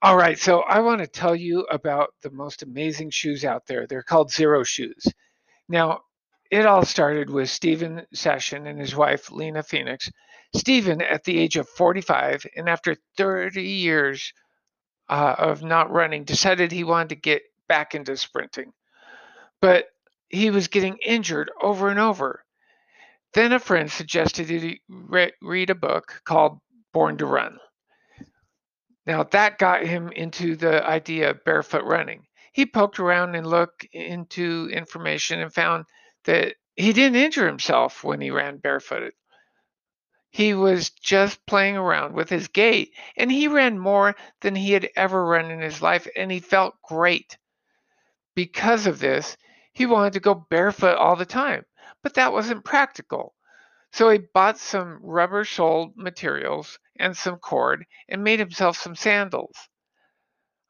All right, so I want to tell you about the most amazing shoes out there. They're called Xero shoes. Now, it all started with Steven Sashen and his wife, Lena Phoenix. Steven, at the age of 45, and after 30 years uh, of not running, decided he wanted to get back into sprinting. But he was getting injured over and over. Then a friend suggested he re- read a book called Born to Run. Now that got him into the idea of barefoot running. He poked around and looked into information and found that he didn't injure himself when he ran barefooted. He was just playing around with his gait and he ran more than he had ever run in his life and he felt great. Because of this, he wanted to go barefoot all the time, but that wasn't practical. So he bought some rubber soled materials and some cord and made himself some sandals.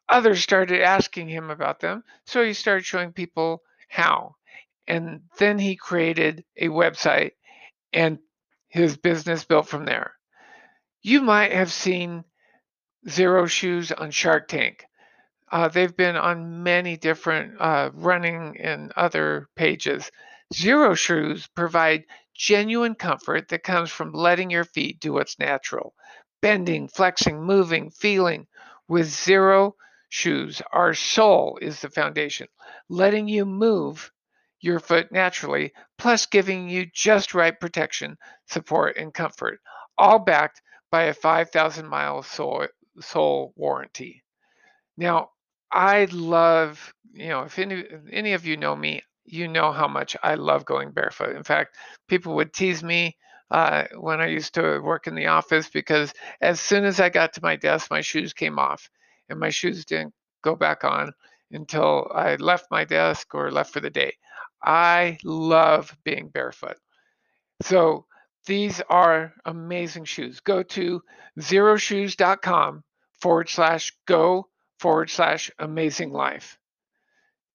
Others started asking him about them, so he started showing people how. And then he created a website and his business built from there. You might have seen Xero Shoes on Shark Tank. Uh, they've been on many different uh, running and other pages. Xero Shoes provide genuine comfort that comes from letting your feet do what's natural bending, flexing, moving, feeling. With Xero shoes, our sole is the foundation, letting you move your foot naturally, plus giving you just right protection, support, and comfort, all backed by a 5,000 mile sole, sole warranty. Now, I love, you know, if any, any of you know me, you know how much I love going barefoot. In fact, people would tease me uh, when I used to work in the office because as soon as I got to my desk, my shoes came off and my shoes didn't go back on until I left my desk or left for the day. I love being barefoot. So these are amazing shoes. Go to xeroshoes.com forward slash go forward slash amazing life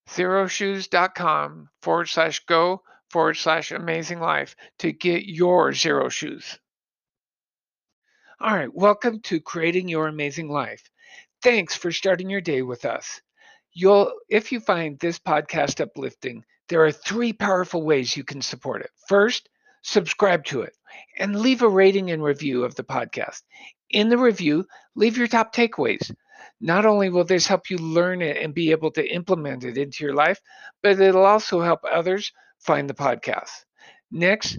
xeroshoes.com forward slash go forward slash amazing life to get your Xero shoes. All right, welcome to Creating Your Amazing Life. Thanks for starting your day with us. You'll if you find this podcast uplifting, there are three powerful ways you can support it. First, subscribe to it and leave a rating and review of the podcast. In the review, leave your top takeaways. Not only will this help you learn it and be able to implement it into your life, but it'll also help others find the podcast. Next,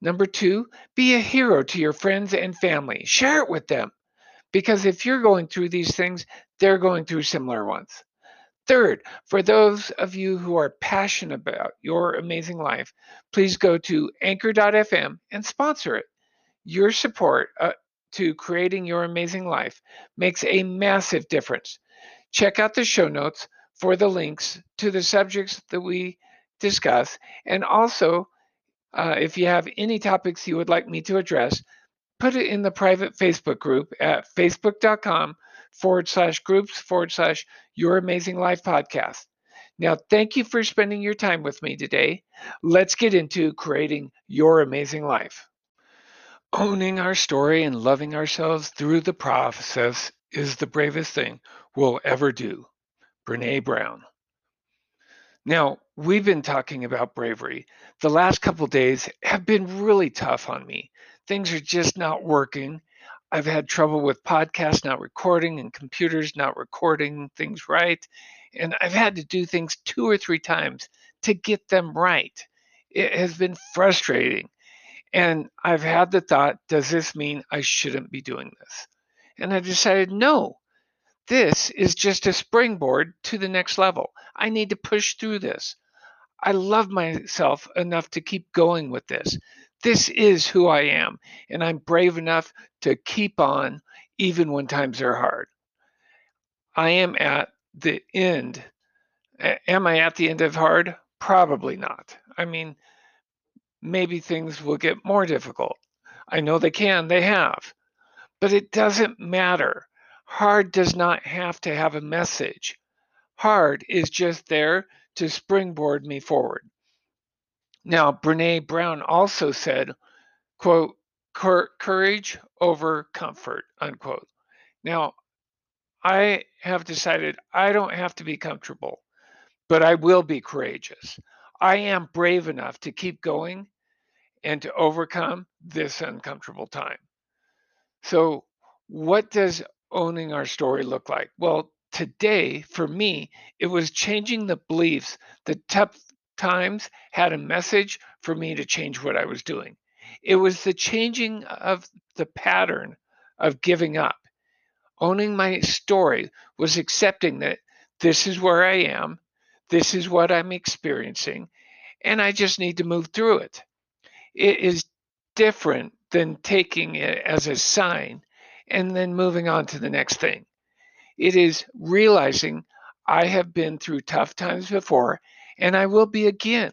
number two, be a hero to your friends and family. Share it with them. Because if you're going through these things, they're going through similar ones. Third, for those of you who are passionate about your amazing life, please go to anchor.fm and sponsor it. Your support uh, to creating your amazing life makes a massive difference. Check out the show notes for the links to the subjects that we discuss. And also, uh, if you have any topics you would like me to address, put it in the private Facebook group at facebook.com forward slash groups forward slash your amazing life podcast. Now, thank you for spending your time with me today. Let's get into creating your amazing life. Owning our story and loving ourselves through the process is the bravest thing we'll ever do. Brene Brown. Now, we've been talking about bravery. The last couple days have been really tough on me. Things are just not working. I've had trouble with podcasts not recording and computers not recording things right. And I've had to do things two or three times to get them right. It has been frustrating. And I've had the thought, does this mean I shouldn't be doing this? And I decided, no, this is just a springboard to the next level. I need to push through this. I love myself enough to keep going with this. This is who I am, and I'm brave enough to keep on even when times are hard. I am at the end. Am I at the end of hard? Probably not. I mean, maybe things will get more difficult. I know they can, they have. But it doesn't matter. Hard does not have to have a message. Hard is just there to springboard me forward. Now, Brene Brown also said, quote, courage over comfort, unquote. Now, I have decided I don't have to be comfortable, but I will be courageous. I am brave enough to keep going and to overcome this uncomfortable time. So, what does owning our story look like? Well, today, for me, it was changing the beliefs that tough times had a message for me to change what I was doing. It was the changing of the pattern of giving up. Owning my story was accepting that this is where I am, this is what I'm experiencing, and I just need to move through it. It is different than taking it as a sign and then moving on to the next thing. It is realizing I have been through tough times before and I will be again.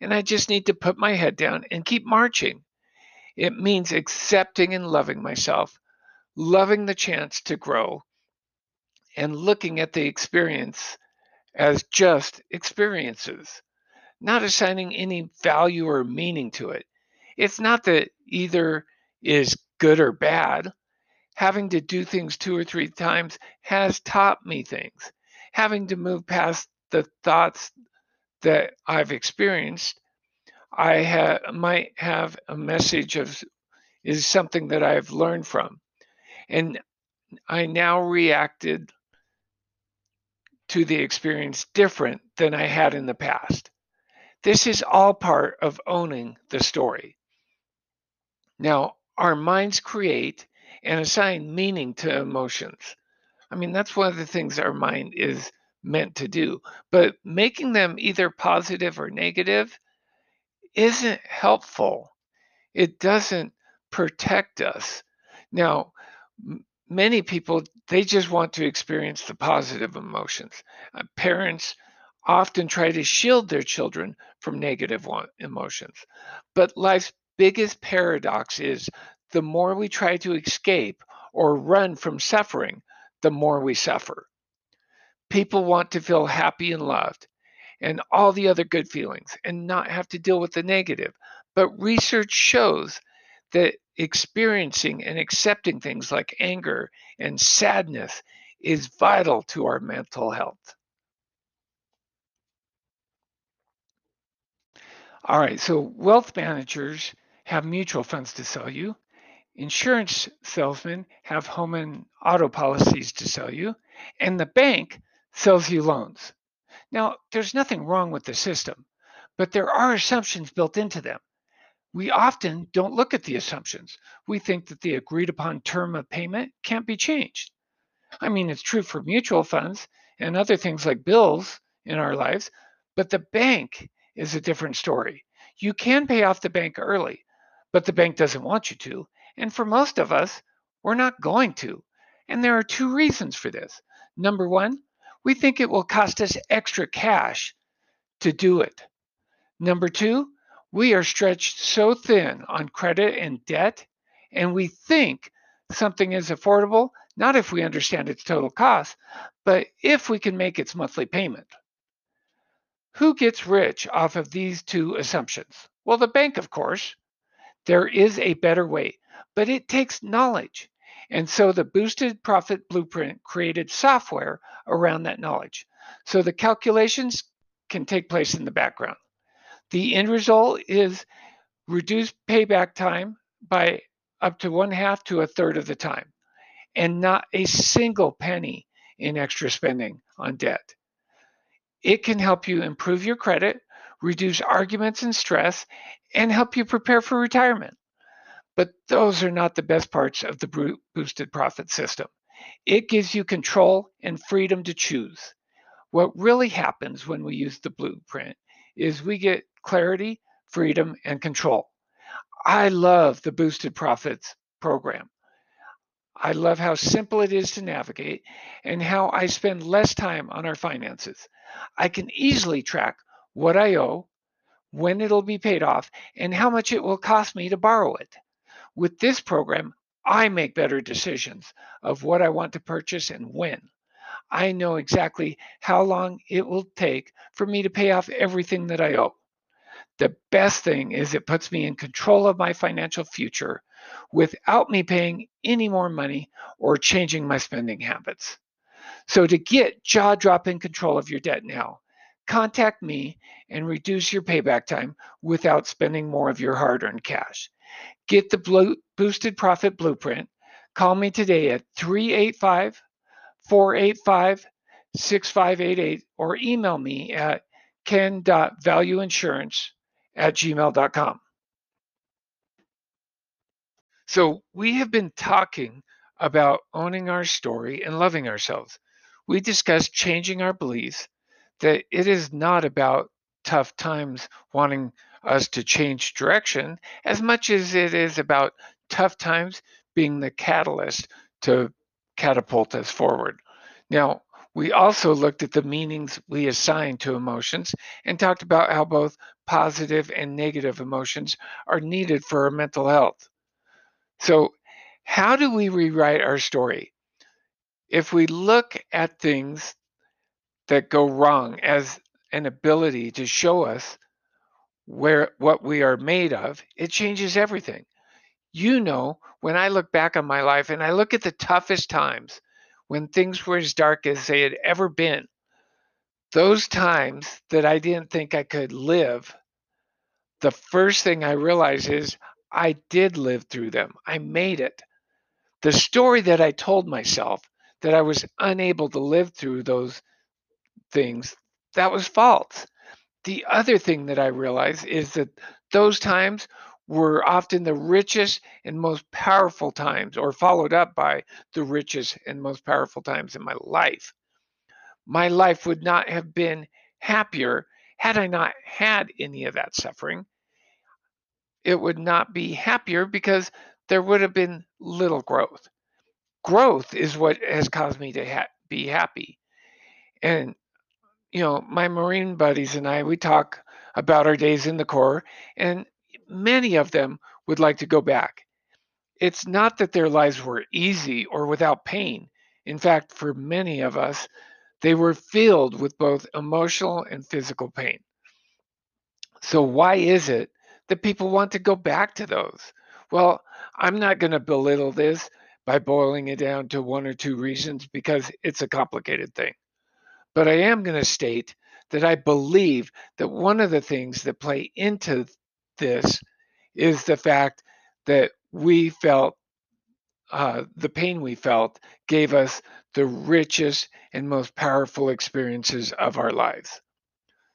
And I just need to put my head down and keep marching. It means accepting and loving myself, loving the chance to grow, and looking at the experience as just experiences, not assigning any value or meaning to it. It's not that either is good or bad. Having to do things two or three times has taught me things. Having to move past the thoughts that I've experienced, I ha- might have a message of is something that I've learned from. And I now reacted to the experience different than I had in the past. This is all part of owning the story. Now, our minds create and assign meaning to emotions. I mean, that's one of the things our mind is meant to do. But making them either positive or negative isn't helpful. It doesn't protect us. Now, many people, they just want to experience the positive emotions. Uh, parents often try to shield their children from negative emotions. But life's biggest paradox is the more we try to escape or run from suffering, the more we suffer. People want to feel happy and loved and all the other good feelings and not have to deal with the negative. But research shows that experiencing and accepting things like anger and sadness is vital to our mental health. All right, so wealth managers have mutual funds to sell you. Insurance salesmen have home and auto policies to sell you. And the bank sells you loans. Now, there's nothing wrong with the system, but there are assumptions built into them. We often don't look at the assumptions. We think that the agreed upon term of payment can't be changed. I mean, it's true for mutual funds and other things like bills in our lives, but the bank is a different story. You can pay off the bank early, but the bank doesn't want you to. And for most of us, we're not going to. And there are two reasons for this. Number one, we think it will cost us extra cash to do it. Number two, we are stretched so thin on credit and debt, and we think something is affordable, not if we understand its total cost, but if we can make its monthly payment. Who gets rich off of these two assumptions? Well, the bank, of course. There is a better way, but it takes knowledge. And so the boosted profit blueprint created software around that knowledge. So the calculations can take place in the background. The end result is reduced payback time by up to one half to a third of the time, and not a single penny in extra spending on debt. It can help you improve your credit, reduce arguments and stress, and help you prepare for retirement. But those are not the best parts of the boosted profit system. It gives you control and freedom to choose. What really happens when we use the blueprint is we get clarity, freedom, and control. I love the boosted profits program. I love how simple it is to navigate and how I spend less time on our finances. I can easily track what I owe, when it'll be paid off, and how much it will cost me to borrow it. With this program, I make better decisions of what I want to purchase and when. I know exactly how long it will take for me to pay off everything that I owe. The best thing is it puts me in control of my financial future without me paying any more money or changing my spending habits. So, to get jaw dropping control of your debt now, contact me and reduce your payback time without spending more of your hard earned cash. Get the boosted profit blueprint. Call me today at 385 485 6588 or email me at ken.valueinsurance at gmail.com. So, we have been talking about owning our story and loving ourselves. We discussed changing our beliefs that it is not about tough times wanting us to change direction as much as it is about tough times being the catalyst to catapult us forward. Now, we also looked at the meanings we assign to emotions and talked about how both positive and negative emotions are needed for our mental health. So, how do we rewrite our story? If we look at things that go wrong as an ability to show us where what we are made of, it changes everything. You know, when I look back on my life and I look at the toughest times when things were as dark as they had ever been, those times that I didn't think I could live, the first thing I realize is I did live through them. I made it. The story that I told myself that I was unable to live through those things, that was false. The other thing that I realized is that those times were often the richest and most powerful times, or followed up by the richest and most powerful times in my life. My life would not have been happier had I not had any of that suffering. It would not be happier because there would have been little growth. Growth is what has caused me to ha- be happy. And you know, my Marine buddies and I, we talk about our days in the Corps, and many of them would like to go back. It's not that their lives were easy or without pain. In fact, for many of us, they were filled with both emotional and physical pain. So, why is it that people want to go back to those? Well, I'm not going to belittle this by boiling it down to one or two reasons because it's a complicated thing. But I am going to state that I believe that one of the things that play into this is the fact that we felt uh, the pain we felt gave us the richest and most powerful experiences of our lives.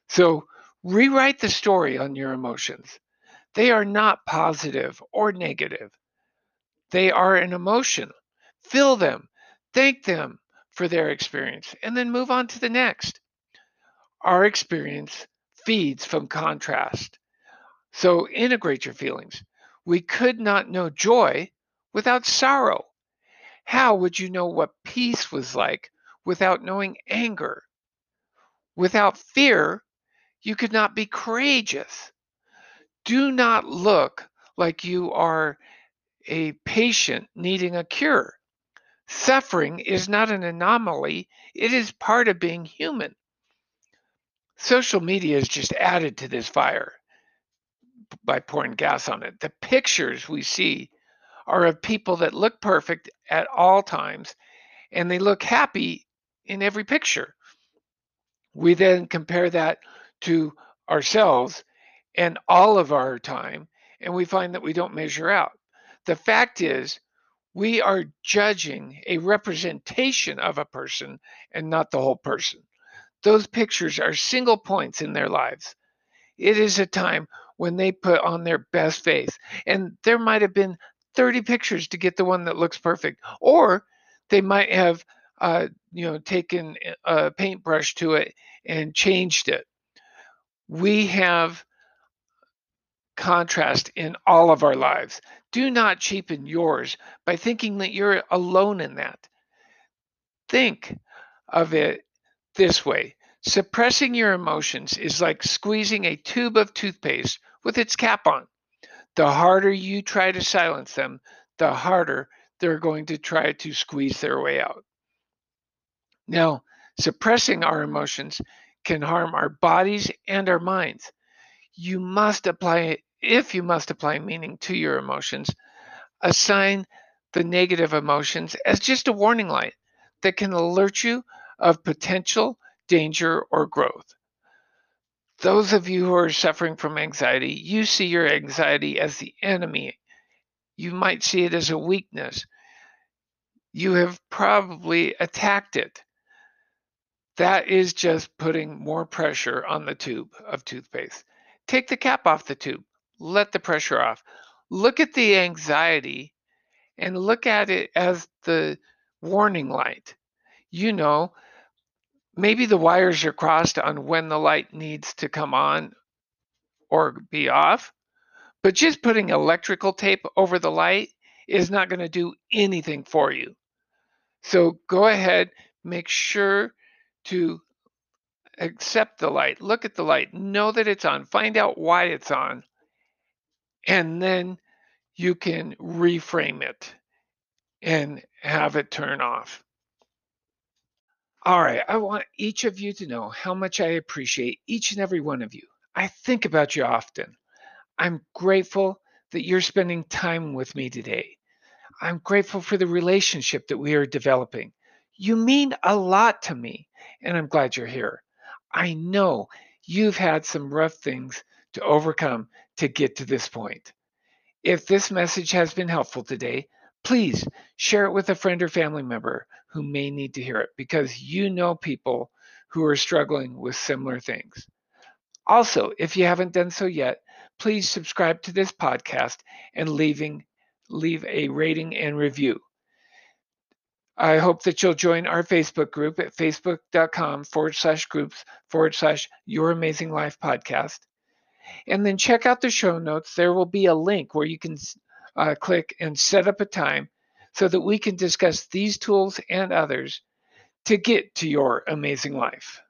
So rewrite the story on your emotions. They are not positive or negative, they are an emotion. Feel them, thank them, for their experience and then move on to the next. Our experience feeds from contrast. So integrate your feelings. We could not know joy without sorrow. How would you know what peace was like without knowing anger? Without fear, you could not be courageous. Do not look like you are a patient needing a cure. Suffering is not an anomaly, it is part of being human. Social media has just added to this fire by pouring gas on it. The pictures we see are of people that look perfect at all times and they look happy in every picture. We then compare that to ourselves and all of our time, and we find that we don't measure out. The fact is, we are judging a representation of a person and not the whole person. Those pictures are single points in their lives. It is a time when they put on their best face. And there might have been 30 pictures to get the one that looks perfect. Or they might have, uh, you know, taken a paintbrush to it and changed it. We have contrast in all of our lives. Do not cheapen yours by thinking that you're alone in that. Think of it this way suppressing your emotions is like squeezing a tube of toothpaste with its cap on. The harder you try to silence them, the harder they're going to try to squeeze their way out. Now, suppressing our emotions can harm our bodies and our minds. You must apply if you must apply meaning to your emotions, assign the negative emotions as just a warning light that can alert you of potential danger or growth. Those of you who are suffering from anxiety, you see your anxiety as the enemy. You might see it as a weakness. You have probably attacked it. That is just putting more pressure on the tube of toothpaste. Take the cap off the tube, let the pressure off. Look at the anxiety and look at it as the warning light. You know, maybe the wires are crossed on when the light needs to come on or be off, but just putting electrical tape over the light is not going to do anything for you. So go ahead, make sure to accept the light, look at the light, know that it's on, find out why it's on, and then you can reframe it and have it turn off. All right, I want each of you to know how much I appreciate each and every one of you. I think about you often. I'm grateful that you're spending time with me today. I'm grateful for the relationship that we are developing. You mean a lot to me, and I'm glad you're here. I know you've had some rough things to overcome to get to this point. If this message has been helpful today, please share it with a friend or family member who may need to hear it because you know people who are struggling with similar things. Also, if you haven't done so yet, please subscribe to this podcast and leaving leave a rating and review. I hope that you'll join our Facebook group at facebook.com forward slash groups forward slash Your Amazing Life podcast. And then check out the show notes. There will be a link where you can uh, click and set up a time so that we can discuss these tools and others to get to your amazing life.